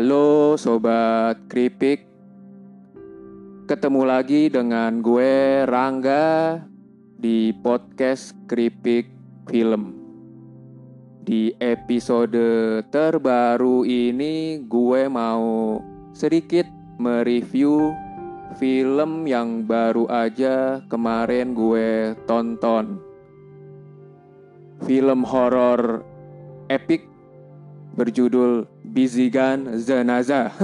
Halo sobat keripik. Ketemu lagi dengan gue Rangga di podcast Keripik Film. Di episode terbaru ini gue mau sedikit mereview film yang baru aja kemarin gue tonton. Film horor epic berjudul Bizigan Zenaza.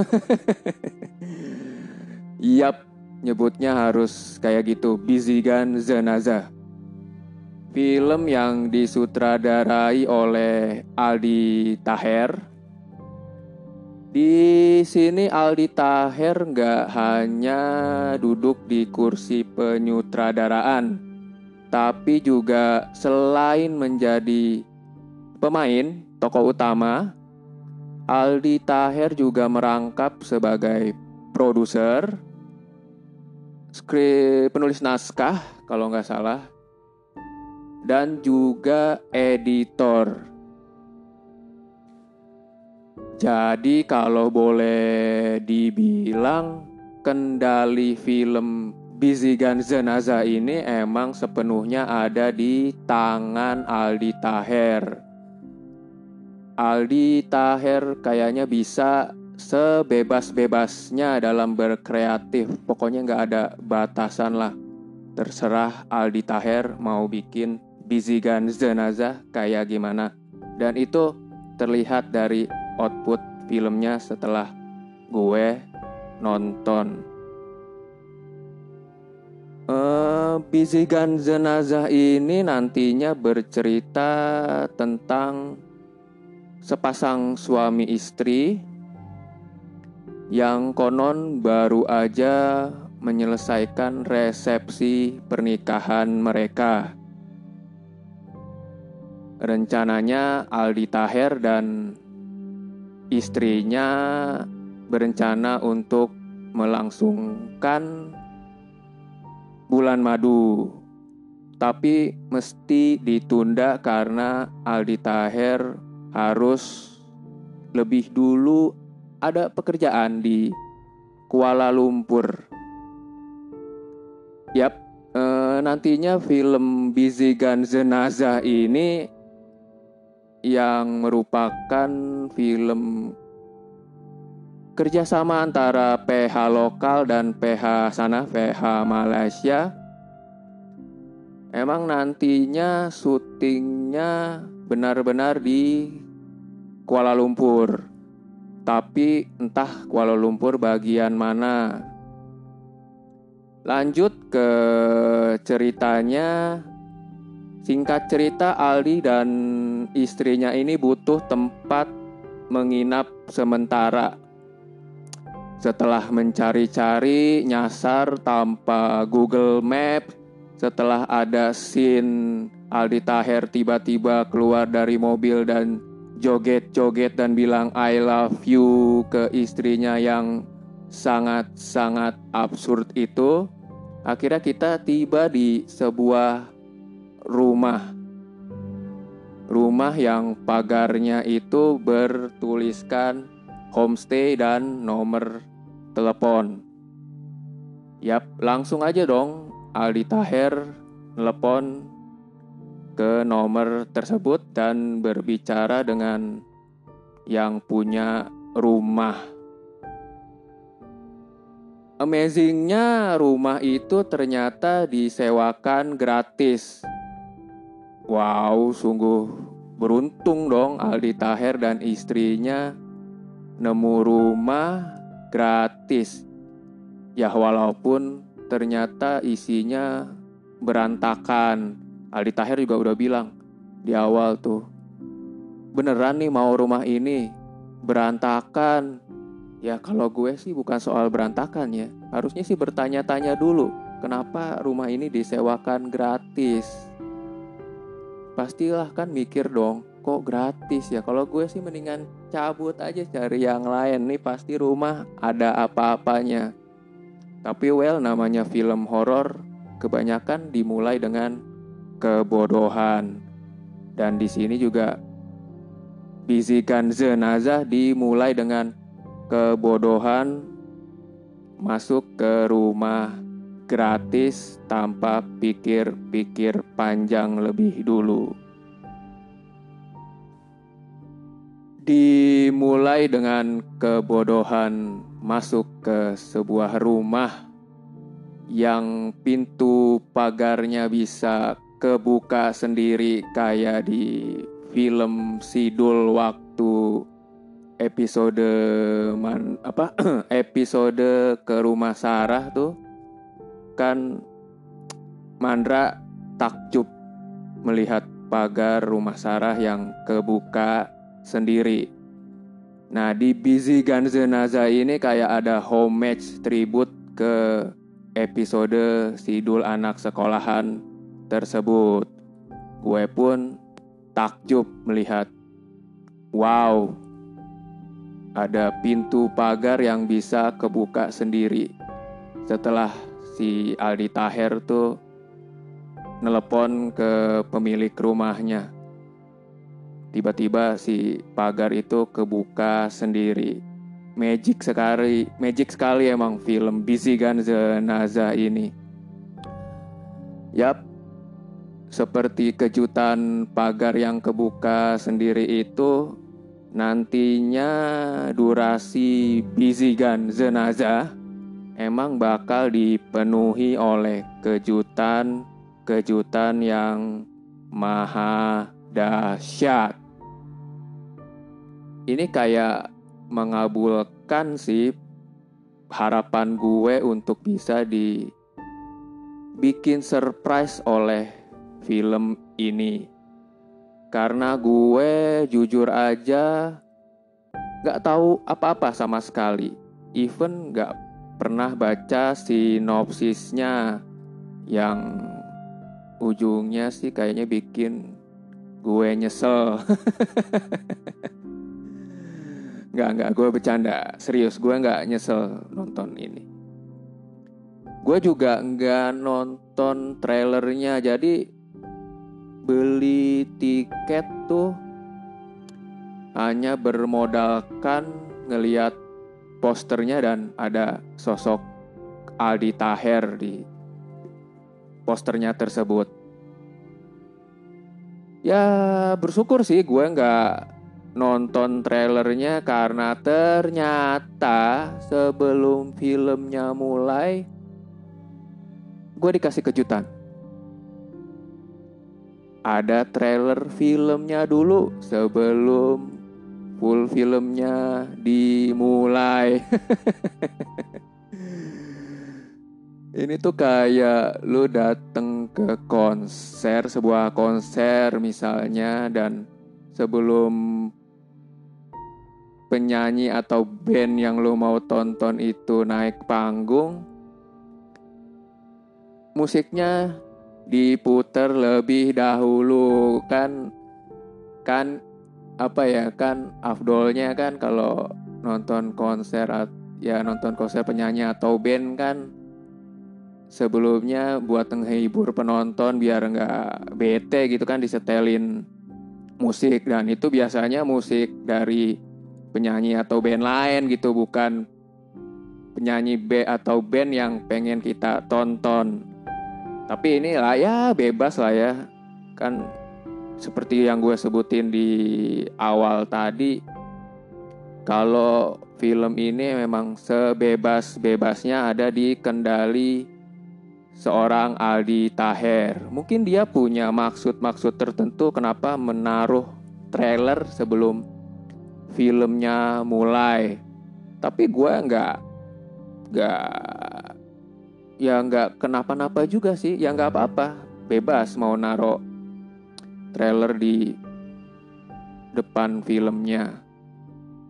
Yap, nyebutnya harus kayak gitu, Bizigan Zenaza. Film yang disutradarai oleh Aldi Taher. Di sini Aldi Taher nggak hanya duduk di kursi penyutradaraan, tapi juga selain menjadi pemain tokoh utama, Aldi Taher juga merangkap sebagai produser, penulis naskah kalau nggak salah, dan juga editor. Jadi kalau boleh dibilang kendali film Bizigan Zenaza ini emang sepenuhnya ada di tangan Aldi Taher. Aldi Taher kayaknya bisa sebebas-bebasnya dalam berkreatif. Pokoknya nggak ada batasan lah. Terserah Aldi Taher mau bikin Bizigan Zenaza kayak gimana. Dan itu terlihat dari output filmnya setelah gue nonton. Uh, Jenazah ini nantinya bercerita tentang sepasang suami istri yang konon baru aja menyelesaikan resepsi pernikahan mereka. Rencananya Aldi Taher dan istrinya berencana untuk melangsungkan bulan madu. Tapi mesti ditunda karena Aldi Taher harus lebih dulu ada pekerjaan di Kuala Lumpur. Yap, e, nantinya film Bizigan Jenazah ini yang merupakan film kerjasama antara PH lokal dan PH sana, PH Malaysia. Emang nantinya syutingnya benar-benar di Kuala Lumpur. Tapi entah Kuala Lumpur bagian mana. Lanjut ke ceritanya. Singkat cerita Aldi dan istrinya ini butuh tempat menginap sementara. Setelah mencari-cari nyasar tanpa Google Map, setelah ada scene Aldi Taher tiba-tiba keluar dari mobil dan joget-joget dan bilang I love you ke istrinya yang sangat-sangat absurd itu, akhirnya kita tiba di sebuah rumah. Rumah yang pagarnya itu bertuliskan homestay dan nomor telepon. Yap, langsung aja dong Aldi Taher telepon ke nomor tersebut dan berbicara dengan yang punya rumah. Amazingnya rumah itu ternyata disewakan gratis Wow, sungguh beruntung dong Aldi Taher dan istrinya nemu rumah gratis. Ya walaupun ternyata isinya berantakan. Aldi Taher juga udah bilang di awal tuh. Beneran nih mau rumah ini berantakan. Ya kalau gue sih bukan soal berantakan ya. Harusnya sih bertanya-tanya dulu. Kenapa rumah ini disewakan gratis? pastilah kan mikir dong kok gratis ya kalau gue sih mendingan cabut aja cari yang lain nih pasti rumah ada apa-apanya tapi well namanya film horor kebanyakan dimulai dengan kebodohan dan di sini juga bisikan jenazah dimulai dengan kebodohan masuk ke rumah gratis tanpa pikir-pikir panjang lebih dulu. Dimulai dengan kebodohan masuk ke sebuah rumah yang pintu pagarnya bisa kebuka sendiri kayak di film Sidul waktu episode man apa episode ke rumah Sarah tuh kan Mandra takjub melihat pagar rumah Sarah yang kebuka sendiri. Nah di Busy Ganzenaza ini kayak ada homage tribute ke episode Sidul anak sekolahan tersebut. Gue pun takjub melihat, wow, ada pintu pagar yang bisa kebuka sendiri. Setelah si Aldi Taher tuh nelepon ke pemilik rumahnya tiba-tiba si pagar itu kebuka sendiri. Magic sekali, magic sekali emang film Busy Naza ini. Yap, seperti kejutan pagar yang kebuka sendiri itu nantinya durasi Busy Naza emang bakal dipenuhi oleh kejutan-kejutan yang maha dahsyat. Ini kayak mengabulkan sih harapan gue untuk bisa dibikin surprise oleh film ini. Karena gue jujur aja gak tahu apa-apa sama sekali. Even gak pernah baca sinopsisnya yang ujungnya sih kayaknya bikin gue nyesel. Nggak, nggak, gue bercanda. Serius, gue nggak nyesel nonton ini. Gue juga nggak nonton trailernya, jadi beli tiket tuh hanya bermodalkan ngeliat posternya dan ada sosok Aldi Taher di posternya tersebut. Ya bersyukur sih gue nggak nonton trailernya karena ternyata sebelum filmnya mulai gue dikasih kejutan. Ada trailer filmnya dulu sebelum full filmnya dimulai. Ini tuh kayak lu dateng ke konser, sebuah konser misalnya dan sebelum penyanyi atau band yang lo mau tonton itu naik panggung, musiknya diputer lebih dahulu. Kan kan apa ya kan afdolnya kan kalau nonton konser ya nonton konser penyanyi atau band kan sebelumnya buat menghibur penonton biar nggak bete gitu kan disetelin musik. Dan itu biasanya musik dari penyanyi atau band lain gitu bukan penyanyi B atau band yang pengen kita tonton tapi ini lah ya bebas lah ya kan seperti yang gue sebutin di awal tadi kalau film ini memang sebebas-bebasnya ada di kendali seorang Aldi Taher. Mungkin dia punya maksud-maksud tertentu kenapa menaruh trailer sebelum filmnya mulai tapi gue nggak nggak ya nggak kenapa-napa juga sih ya nggak apa-apa bebas mau naro trailer di depan filmnya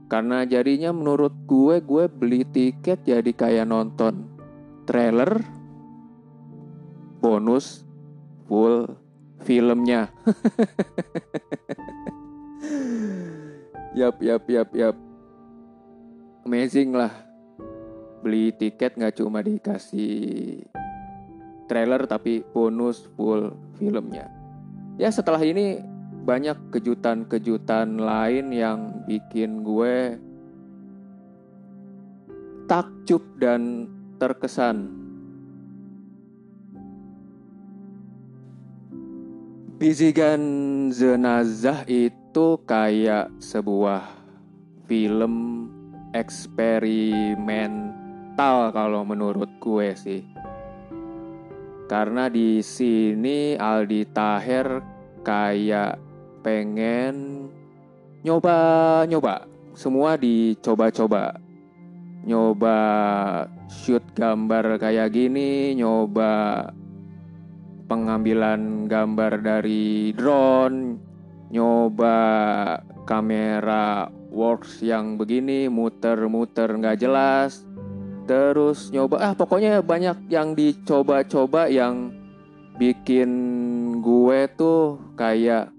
karena jadinya menurut gue gue beli tiket jadi kayak nonton trailer bonus full filmnya Yap, yap, yap, yap. Amazing lah. Beli tiket nggak cuma dikasih trailer tapi bonus full filmnya. Ya setelah ini banyak kejutan-kejutan lain yang bikin gue takjub dan terkesan. Bizigan Jenazah itu kayak sebuah film eksperimental kalau menurut gue sih. Karena di sini Aldi Taher kayak pengen nyoba-nyoba, semua dicoba-coba. Nyoba shoot gambar kayak gini, nyoba pengambilan gambar dari drone, nyoba kamera works yang begini, muter-muter nggak jelas, terus nyoba ah pokoknya banyak yang dicoba-coba yang bikin gue tuh kayak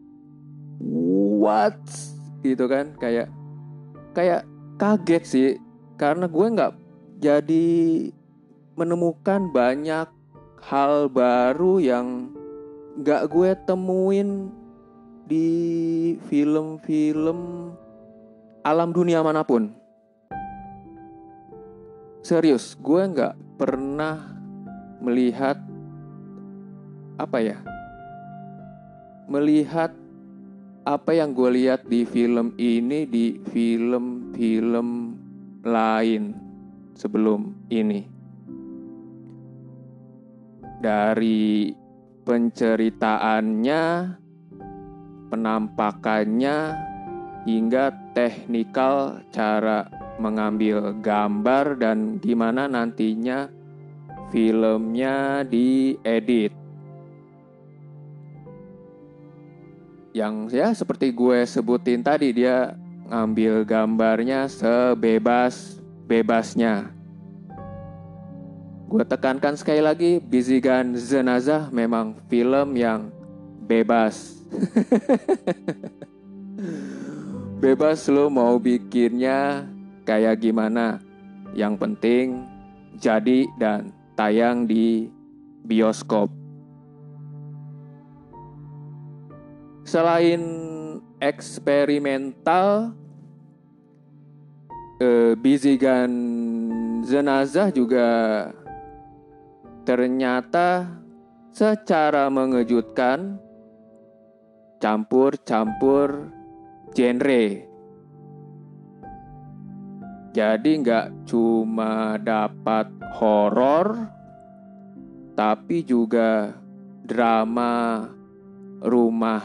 what gitu kan kayak kayak kaget sih karena gue nggak jadi menemukan banyak hal baru yang nggak gue temuin di film-film alam dunia mana pun. Serius, gue nggak pernah melihat apa ya? Melihat apa yang gue lihat di film ini di film-film lain sebelum ini. Dari penceritaannya, penampakannya, hingga teknikal cara mengambil gambar dan gimana nantinya filmnya diedit. Yang ya seperti gue sebutin tadi dia ngambil gambarnya sebebas-bebasnya. Gue tekankan sekali lagi, Bizigan Zenazah memang film yang bebas. bebas lo mau bikinnya kayak gimana. Yang penting jadi dan tayang di bioskop. Selain eksperimental, eh, Bizigan Jenazah juga ternyata secara mengejutkan campur-campur genre jadi nggak cuma dapat horor, tapi juga drama rumah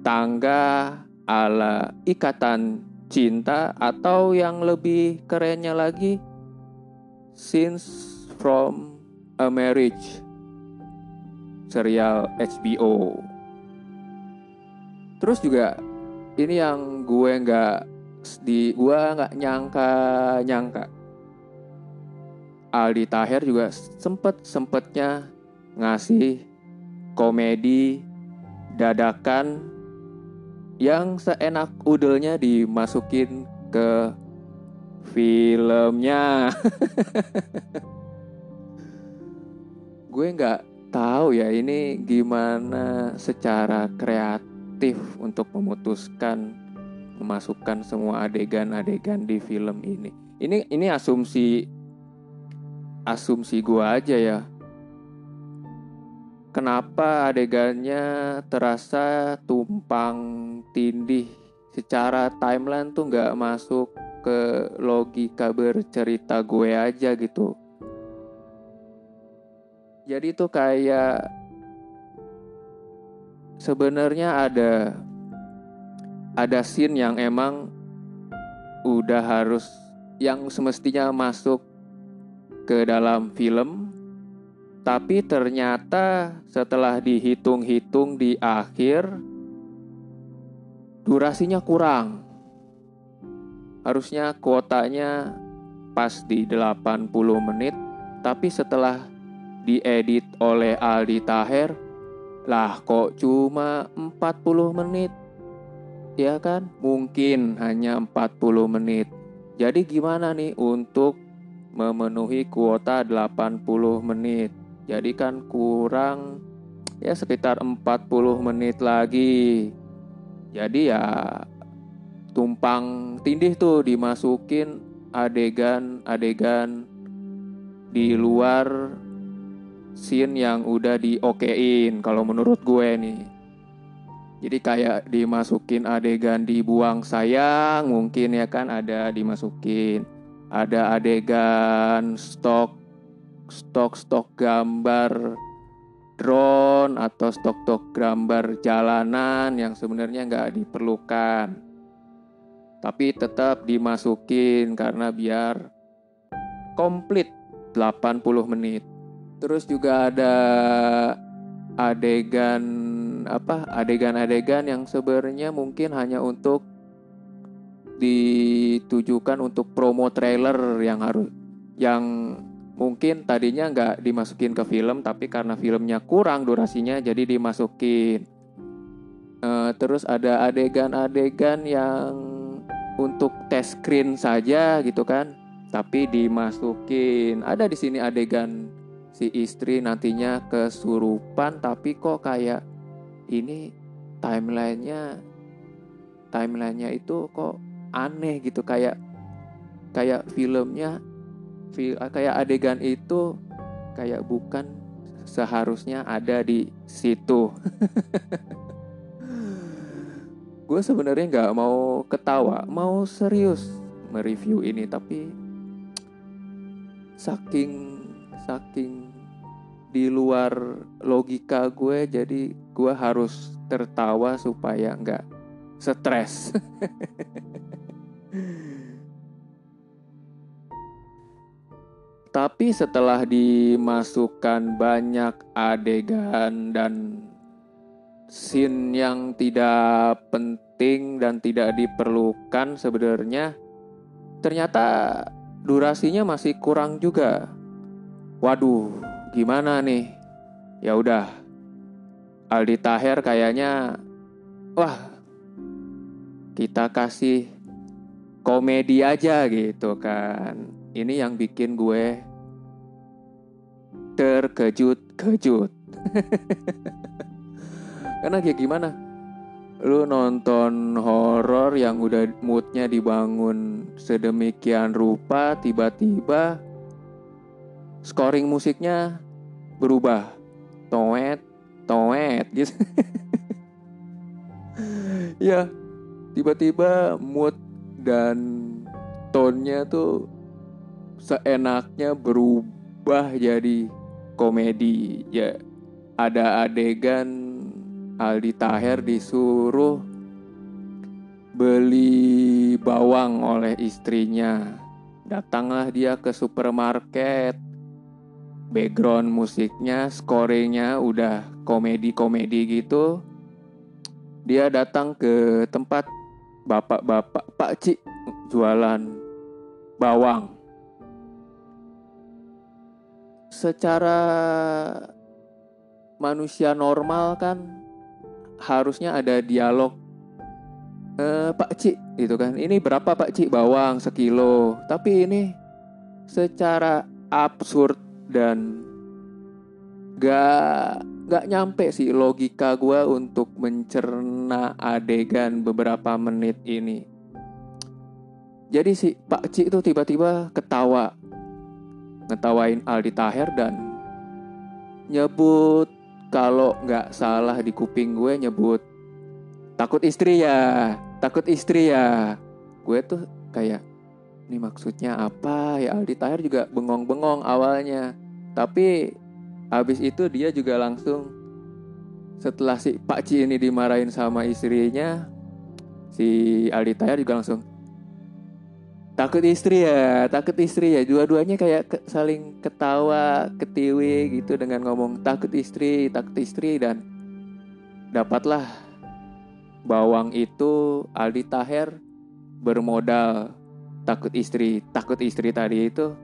tangga ala ikatan cinta atau yang lebih kerennya lagi scenes from a marriage serial HBO. Terus juga ini yang gue nggak di gua nggak nyangka nyangka Aldi Taher juga sempet sempetnya ngasih komedi dadakan yang seenak udelnya dimasukin ke filmnya. gue nggak tahu ya ini gimana secara kreatif untuk memutuskan memasukkan semua adegan-adegan di film ini. Ini ini asumsi asumsi gua aja ya. Kenapa adegannya terasa tumpang tindih secara timeline tuh nggak masuk ke logika bercerita gue aja gitu. Jadi tuh kayak sebenarnya ada ada scene yang emang udah harus yang semestinya masuk ke dalam film tapi ternyata setelah dihitung-hitung di akhir durasinya kurang. Harusnya kuotanya pas di 80 menit tapi setelah diedit oleh Aldi Taher lah kok cuma 40 menit ya kan? Mungkin hanya 40 menit. Jadi gimana nih untuk memenuhi kuota 80 menit? Jadi kan kurang ya sekitar 40 menit lagi. Jadi ya tumpang tindih tuh dimasukin adegan-adegan di luar scene yang udah diokein kalau menurut gue nih. Jadi kayak dimasukin adegan dibuang sayang mungkin ya kan ada dimasukin. Ada adegan stok stok stok gambar drone atau stok stok gambar jalanan yang sebenarnya nggak diperlukan. Tapi tetap dimasukin karena biar komplit 80 menit. Terus juga ada adegan apa? Adegan-adegan yang sebenarnya mungkin hanya untuk ditujukan untuk promo trailer yang harus yang mungkin tadinya nggak dimasukin ke film tapi karena filmnya kurang durasinya jadi dimasukin. Uh, terus ada adegan-adegan yang untuk test screen saja gitu kan, tapi dimasukin. Ada di sini adegan si istri nantinya kesurupan tapi kok kayak ini timelinenya timelinenya itu kok aneh gitu. Kayak kayak filmnya fil, kayak adegan itu kayak bukan seharusnya ada di situ. Gue sebenarnya nggak mau ketawa mau serius mereview ini tapi saking saking di luar logika gue jadi gue harus tertawa supaya nggak stres tapi setelah dimasukkan banyak adegan dan scene yang tidak penting dan tidak diperlukan sebenarnya ternyata durasinya masih kurang juga. Waduh, gimana nih? Ya udah. Aldi Taher kayaknya wah kita kasih komedi aja gitu kan. Ini yang bikin gue terkejut-kejut. Karena kayak gimana? Lu nonton horor yang udah moodnya dibangun sedemikian rupa, tiba-tiba scoring musiknya berubah toet toet gitu. Ya tiba-tiba mood dan tonnya tuh seenaknya berubah jadi komedi. Ya ada adegan Aldi Taher disuruh beli bawang oleh istrinya. Datanglah dia ke supermarket background musiknya, scoringnya udah komedi-komedi gitu. Dia datang ke tempat bapak-bapak Pak Cik jualan bawang. Secara manusia normal kan harusnya ada dialog e, Pak Cik gitu kan. Ini berapa Pak Cik bawang sekilo? Tapi ini secara absurd dan gak gak nyampe sih logika gue untuk mencerna adegan beberapa menit ini. Jadi si Pak Cik itu tiba-tiba ketawa, ngetawain Aldi Taher dan nyebut kalau nggak salah di kuping gue nyebut takut istri ya, takut istri ya. Gue tuh kayak ini maksudnya apa ya Aldi Tahir juga bengong-bengong awalnya tapi habis itu dia juga langsung setelah si Pak Ci ini dimarahin sama istrinya si Aldi Tahir juga langsung takut istri ya takut istri ya. Dua-duanya kayak ke, saling ketawa ketiwi gitu dengan ngomong takut istri takut istri dan dapatlah bawang itu Aldi Taher bermodal takut istri takut istri tadi itu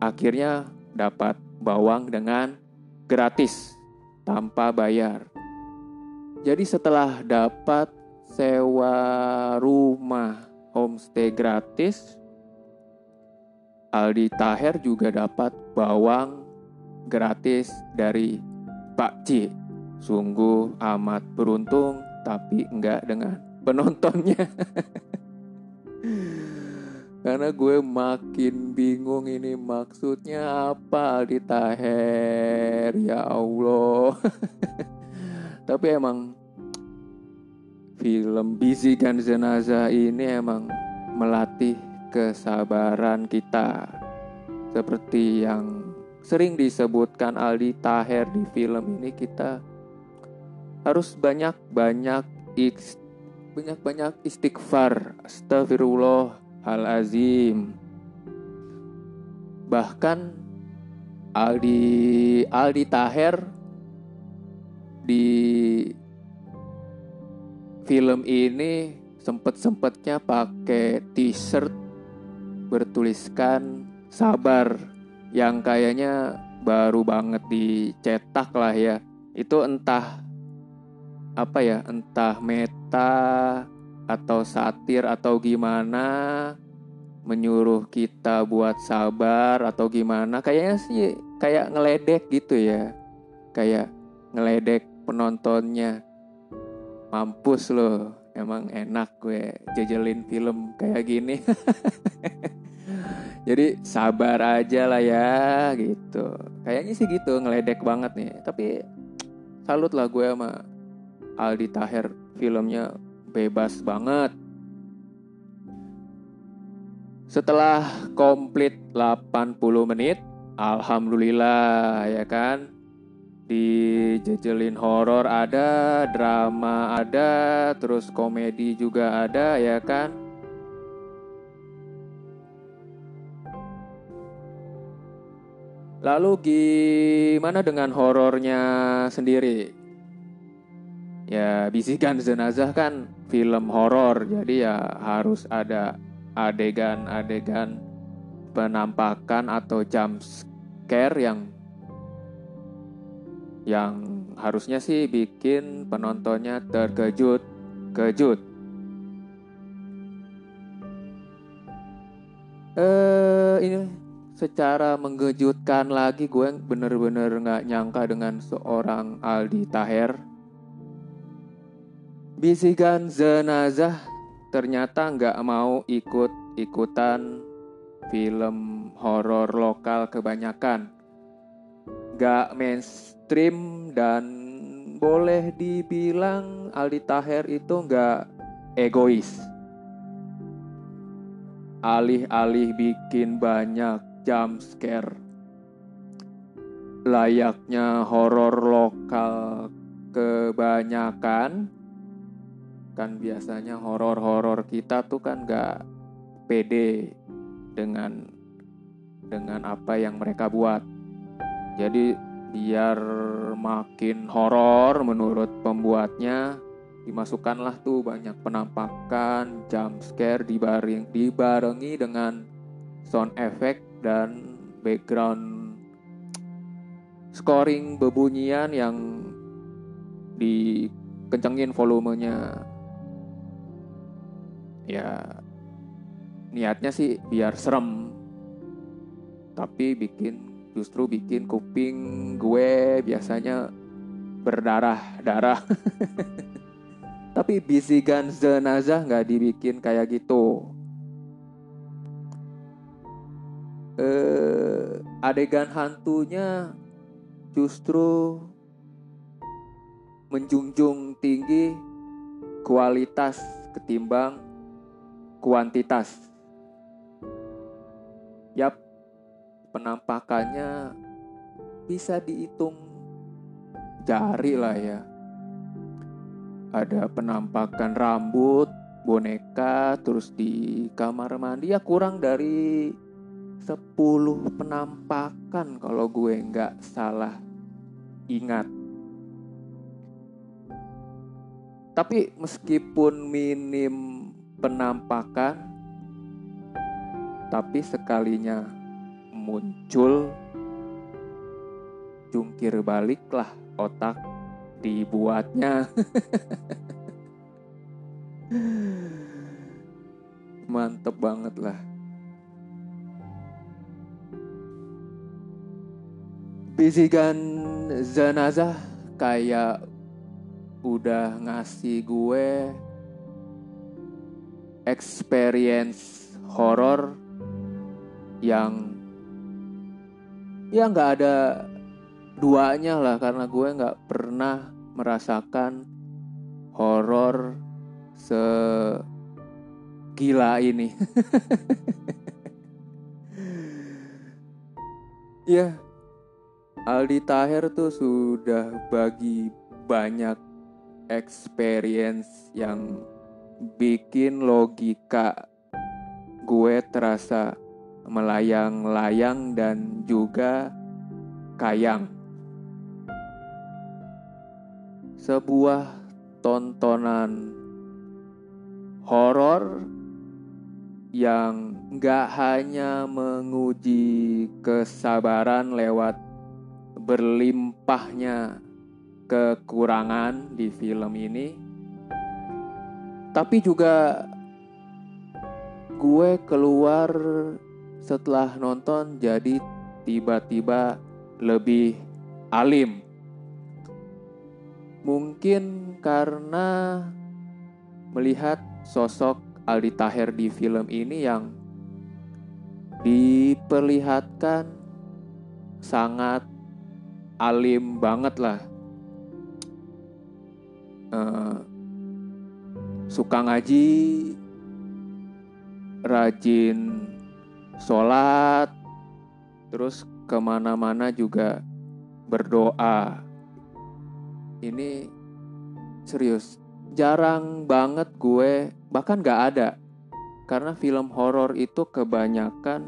akhirnya dapat bawang dengan gratis tanpa bayar. Jadi setelah dapat sewa rumah homestay gratis, Aldi Taher juga dapat bawang gratis dari Pak C. Sungguh amat beruntung, tapi enggak dengan penontonnya. karena gue makin bingung ini maksudnya apa Aldi Taher? Ya Allah. Tapi emang film Bisikan Jenazah ini emang melatih kesabaran kita. Seperti yang sering disebutkan Aldi Taher di film ini kita harus banyak-banyak banyak-banyak istighfar. Astagfirullah Al-Azim. Bahkan Aldi Aldi Taher di film ini sempet-sempetnya pakai t-shirt bertuliskan sabar yang kayaknya baru banget dicetak lah ya. Itu entah apa ya, entah meta atau satir atau gimana menyuruh kita buat sabar atau gimana. Kayaknya sih kayak ngeledek gitu ya. Kayak ngeledek penontonnya. Mampus loh emang enak gue jejelin film kayak gini. Jadi sabar aja lah ya gitu. Kayaknya sih gitu ngeledek banget nih. Tapi salut lah gue sama Aldi Taher filmnya bebas banget. Setelah komplit 80 menit, alhamdulillah ya kan. Di jejelin horor ada, drama ada, terus komedi juga ada ya kan. Lalu gimana dengan horornya sendiri? Ya bisikan jenazah kan film horor jadi ya harus ada adegan-adegan penampakan atau jump scare yang yang harusnya sih bikin penontonnya terkejut kejut. Eh ini secara mengejutkan lagi gue bener-bener nggak nyangka dengan seorang Aldi Taher Bisikan jenazah ternyata nggak mau ikut-ikutan film horor lokal kebanyakan. Gak mainstream dan boleh dibilang Aldi Taher itu nggak egois. Alih-alih bikin banyak jump scare layaknya horor lokal kebanyakan kan biasanya horor-horor kita tuh kan gak pede dengan dengan apa yang mereka buat. Jadi biar makin horor menurut pembuatnya dimasukkanlah tuh banyak penampakan, jump scare dibaring, dibarengi dengan sound effect dan background scoring bebunyian yang dikencengin volumenya ya niatnya sih biar serem. Tapi bikin justru bikin kuping gue biasanya berdarah-darah. Tapi bisikan jenazah nggak dibikin kayak gitu. Eh, adegan hantunya justru menjunjung tinggi kualitas ketimbang kuantitas. Yap, penampakannya bisa dihitung jari lah ya. Ada penampakan rambut, boneka, terus di kamar mandi ya kurang dari 10 penampakan kalau gue nggak salah ingat. Tapi meskipun minim penampakan, tapi sekalinya muncul, jungkir baliklah otak dibuatnya. Mantep banget lah. Bisikan zanazah kayak udah ngasih gue experience horor yang ya nggak ada duanya lah karena gue nggak pernah merasakan horor segila ini. ya, Aldi Taher tuh sudah bagi banyak experience yang bikin logika gue terasa melayang-layang dan juga kayang. Sebuah tontonan horor yang gak hanya menguji kesabaran lewat berlimpahnya kekurangan di film ini, tapi juga gue keluar setelah nonton jadi tiba-tiba lebih alim. Mungkin karena melihat sosok Aldi Taher di film ini yang diperlihatkan sangat alim banget lah. Uh, suka ngaji, rajin sholat, terus ke mana-mana juga berdoa. Ini serius, jarang banget gue, bahkan gak ada. Karena film horor itu kebanyakan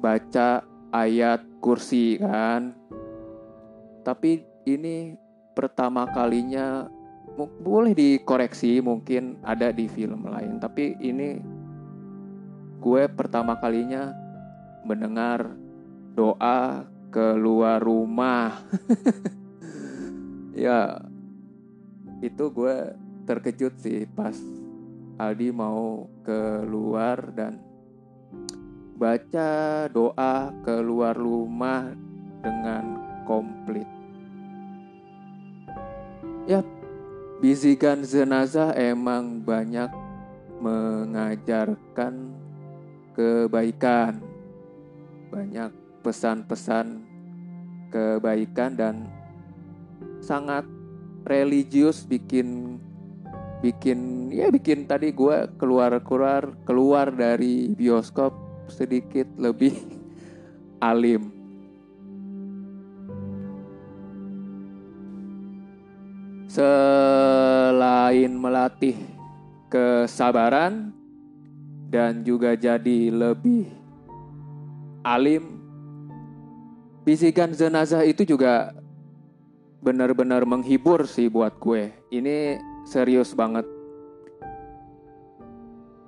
baca ayat kursi kan. Tapi ini pertama kalinya boleh dikoreksi mungkin ada di film lain tapi ini gue pertama kalinya mendengar doa keluar rumah. Ya itu gue terkejut sih pas Aldi mau keluar dan baca doa keluar rumah dengan komplit. Ya bisikan jenazah emang banyak mengajarkan kebaikan, banyak pesan-pesan kebaikan dan sangat religius bikin bikin ya bikin tadi gue keluar keluar keluar dari bioskop sedikit lebih alim. Selain melatih kesabaran, dan juga jadi lebih alim. Bisikan jenazah itu juga benar-benar menghibur sih buat gue. Ini serius banget.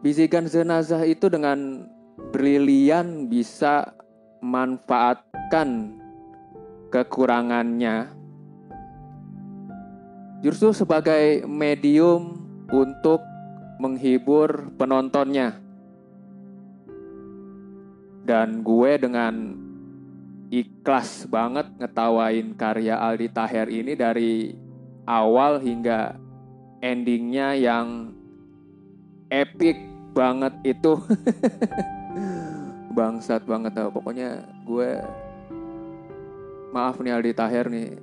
Bisikan jenazah itu dengan brilian bisa manfaatkan kekurangannya justru sebagai medium untuk menghibur penontonnya. Dan gue dengan ikhlas banget ngetawain karya Aldi Taher ini dari awal hingga endingnya yang epic banget itu. Bangsat banget tau. Pokoknya gue maaf nih Aldi Taher nih.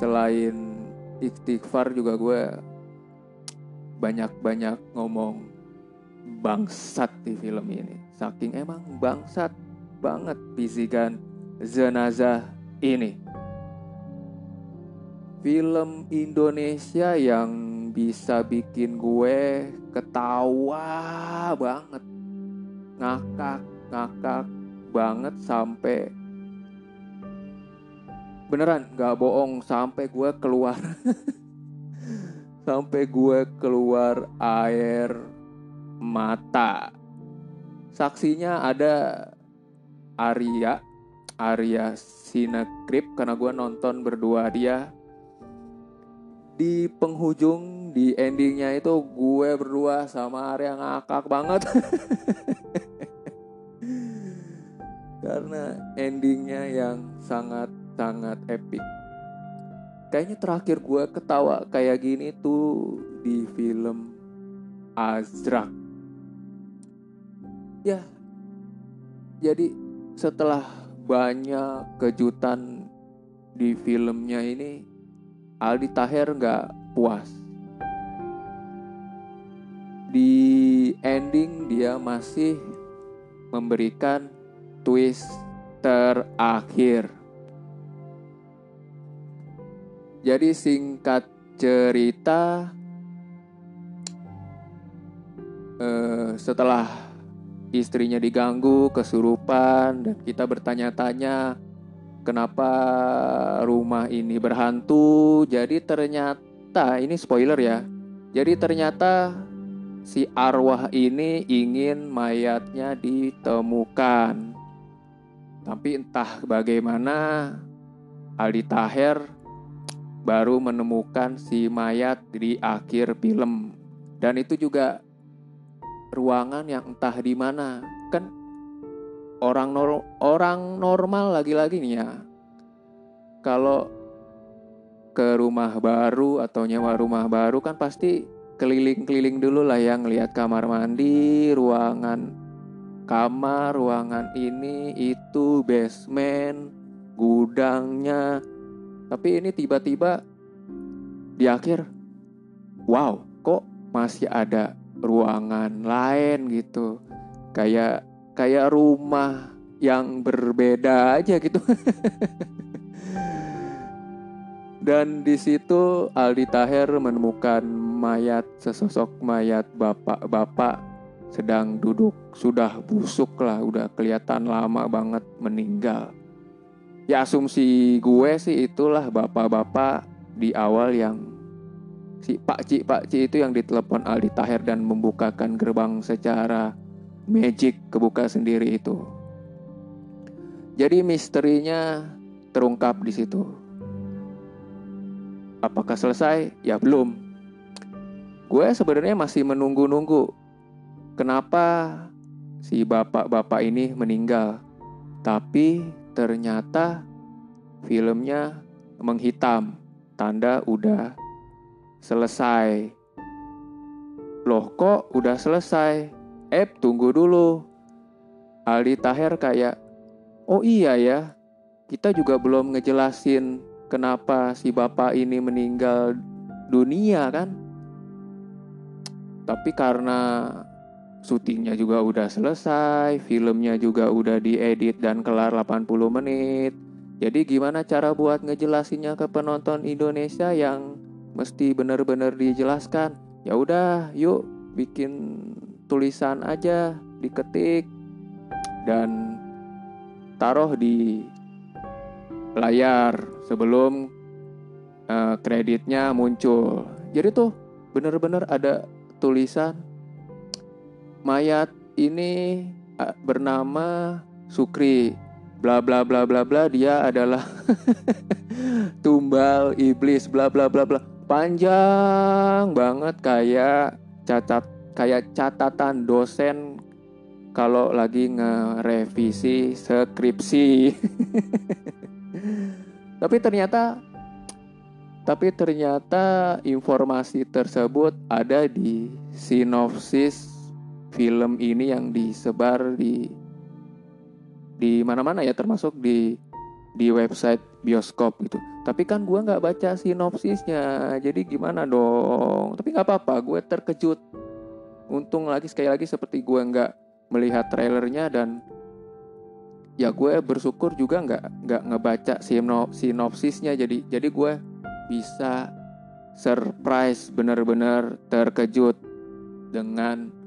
Selain istighfar juga gue banyak-banyak ngomong bangsat di film ini. Saking emang bangsat banget bisikan jenazah ini. Film Indonesia yang bisa bikin gue ketawa banget. Ngakak-ngakak banget sampai beneran gak bohong. Sampai gue keluar. Sampai gue keluar air mata. Saksinya ada Arya Arya Sinegrip karena gue nonton berdua dia. Di penghujung di endingnya itu gue berdua sama Arya ngakak banget. Karena endingnya yang sangat sangat epic. Kayaknya terakhir gue ketawa kayak gini tuh di film Azrak. Ya jadi setelah banyak kejutan di filmnya ini Aldi Taher nggak puas. Di ending dia masih memberikan twist terakhir jadi singkat cerita eh, setelah istrinya diganggu kesurupan dan kita bertanya-tanya kenapa rumah ini berhantu. Jadi ternyata ini spoiler ya. Jadi ternyata si arwah ini ingin mayatnya ditemukan. Tapi entah bagaimana Aldi Taher baru menemukan si mayat di akhir film. Dan itu juga ruangan yang entah di mana kan orang nor orang normal lagi-lagi nih ya kalau ke rumah baru atau nyewa rumah baru kan pasti keliling-keliling dulu lah yang lihat kamar mandi ruangan kamar ruangan ini itu basement gudangnya tapi ini tiba-tiba di akhir wow kok masih ada ruangan lain gitu. Kayak kayak rumah yang berbeda aja gitu. Dan di situ Aldi Taher menemukan mayat sesosok mayat bapak-bapak sedang duduk. Sudah busuk lah udah kelihatan lama banget meninggal ya asumsi gue sih itulah bapak-bapak di awal yang si Pak Ci Pak Ci itu yang ditelepon Aldi Taher dan membukakan gerbang secara magic kebuka sendiri itu. Jadi misterinya terungkap di situ. Apakah selesai? Ya belum. Gue sebenarnya masih menunggu-nunggu. Kenapa si bapak-bapak ini meninggal? Tapi ternyata filmnya menghitam. Tanda udah selesai. Loh kok udah selesai? Eh tunggu dulu. Aldi Taher kayak, oh iya ya, kita juga belum ngejelasin kenapa si bapak ini meninggal dunia kan. Tapi karena syutingnya juga udah selesai, filmnya juga udah diedit dan kelar 80 menit. Jadi gimana cara buat ngejelasinnya ke penonton Indonesia yang mesti benar-benar dijelaskan. Ya udah, yuk bikin tulisan aja, diketik dan taruh di layar sebelum uh, kreditnya muncul. Jadi tuh benar-benar ada tulisan mayat ini bernama Sukri. Bla bla bla bla bla dia adalah tumbal iblis. Bla bla bla bla. Panjang banget kayak catat kayak catatan dosen kalau lagi ngerevisi skripsi. tapi ternyata tapi ternyata informasi tersebut ada di sinopsis film ini yang disebar di di mana-mana ya termasuk di di website bioskop gitu. Tapi kan gue nggak baca sinopsisnya, jadi gimana dong? Tapi nggak apa-apa, gue terkejut. Untung lagi sekali lagi seperti gue nggak melihat trailernya dan ya gue bersyukur juga nggak nggak ngebaca sinopsisnya. Jadi jadi gue bisa surprise bener-bener terkejut dengan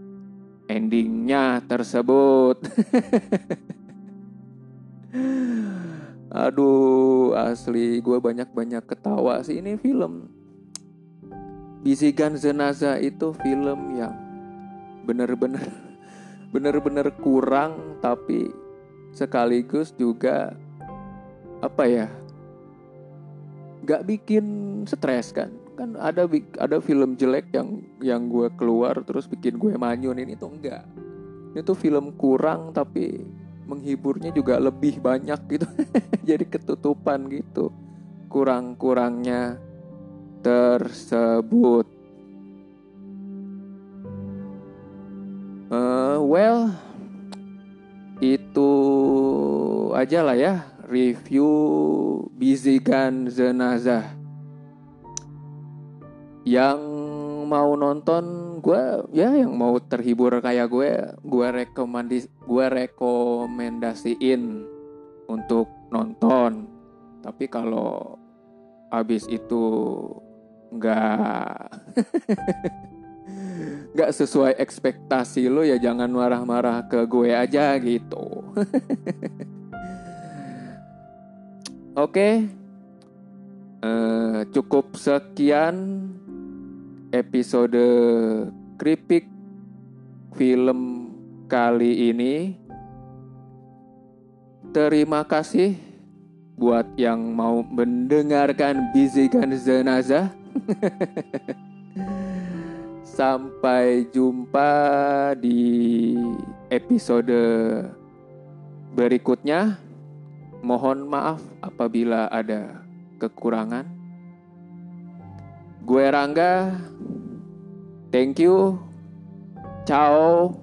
endingnya tersebut. Aduh, asli gue banyak-banyak ketawa sih ini film. Bisikan Jenazah itu film yang bener-bener bener-bener kurang tapi sekaligus juga apa ya Gak bikin stres kan kan ada ada film jelek yang yang gue keluar terus bikin gue manyun ini tuh enggak. Ini tuh film kurang tapi menghiburnya juga lebih banyak gitu. Jadi ketutupan gitu. Kurang-kurangnya tersebut. Uh, well itu aja lah ya. Review Bizigan Jenazah. Yang mau nonton gue ya yang mau terhibur kayak gue gue rekomendasi gue rekomendasiin untuk nonton. Tapi kalau habis itu nggak nggak sesuai ekspektasi lo ya jangan marah-marah ke gue aja gitu. Oke. Okay. uh, cukup sekian episode Kripik film kali ini. Terima kasih buat yang mau mendengarkan bisikan jenazah. Sampai jumpa di episode berikutnya. Mohon maaf apabila ada kekurangan. Gue Rangga. Thank you. Ciao.